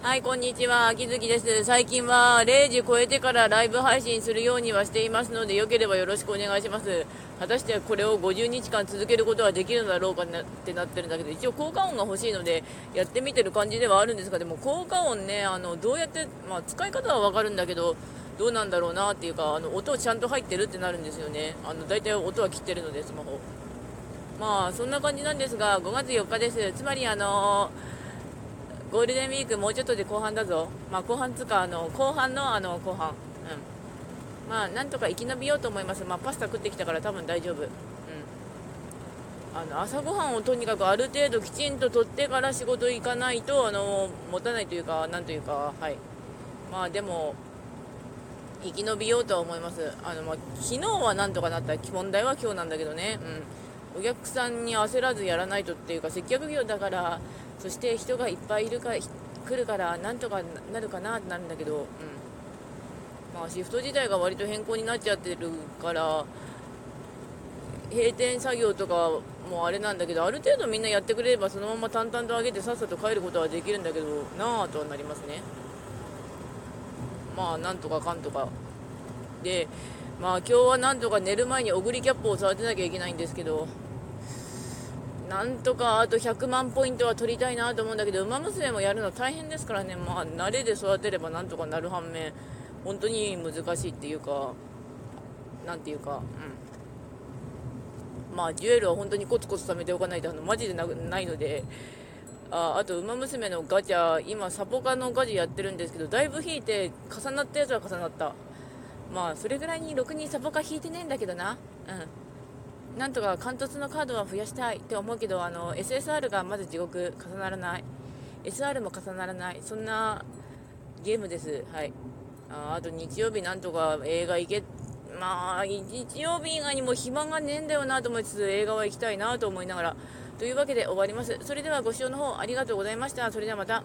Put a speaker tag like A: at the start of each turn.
A: はい、こんにちは。秋月です。最近は0時超えてからライブ配信するようにはしていますので、よければよろしくお願いします。果たしてこれを50日間続けることはできるのだろうかなってなってるんだけど、一応効果音が欲しいので、やってみてる感じではあるんですが、でも効果音ね、あの、どうやって、まあ、使い方はわかるんだけど、どうなんだろうなっていうか、あの、音ちゃんと入ってるってなるんですよね。あの、大体音は切ってるので、スマホ。まあ、そんな感じなんですが、5月4日です。つまり、あのーゴールデンウィークもうちょっとで後半だぞ。まあ後半つか、あの、後半のあの、後半。うん。まあなんとか生き延びようと思います。まあパスタ食ってきたから多分大丈夫。うん。あの、朝ごはんをとにかくある程度きちんととってから仕事行かないと、あの、持たないというか、なんというか、はい。まあでも、生き延びようとは思います。あの、まあ、昨日はなんとかなった。問題は今日なんだけどね。うん。お客さんに焦らずやらないとっていうか、接客業だから、そして人がいっぱいいるか来るからなんとかなるかなってなるんだけど、うん。まあ、シフト自体が割と変更になっちゃってるから閉店作業とかもあれなんだけどある程度みんなやってくれればそのまま淡々と上げてさっさと帰ることはできるんだけどなあとはなりますね。まあなんとかかんとか。でまあ今日はなんとか寝る前にオグリキャップを触ってなきゃいけないんですけどなんとかあと100万ポイントは取りたいなと思うんだけど、馬娘もやるの大変ですからね、まあ、慣れで育てればなんとかなる反面、本当に難しいっていうか、なんていうか、うん。まあ、ジュエルは本当にコツコツ貯めておかないと、あの、マジでないので、ああと、馬娘のガチャ、今、サポカのガチャやってるんですけど、だいぶ引いて、重なったやつは重なった。まあ、それぐらいにろくにサポカ引いてねえんだけどな。うん。なんとか貫突のカードは増やしたいって思うけどあの SSR がまず地獄重ならない。SR も重ならない。そんなゲームです。はい。ああと日曜日なんとか映画行け。まあ日曜日以外にも暇がねえんだよなと思いつつ映画は行きたいなと思いながら。というわけで終わります。それではご視聴の方ありがとうございました。それではまた。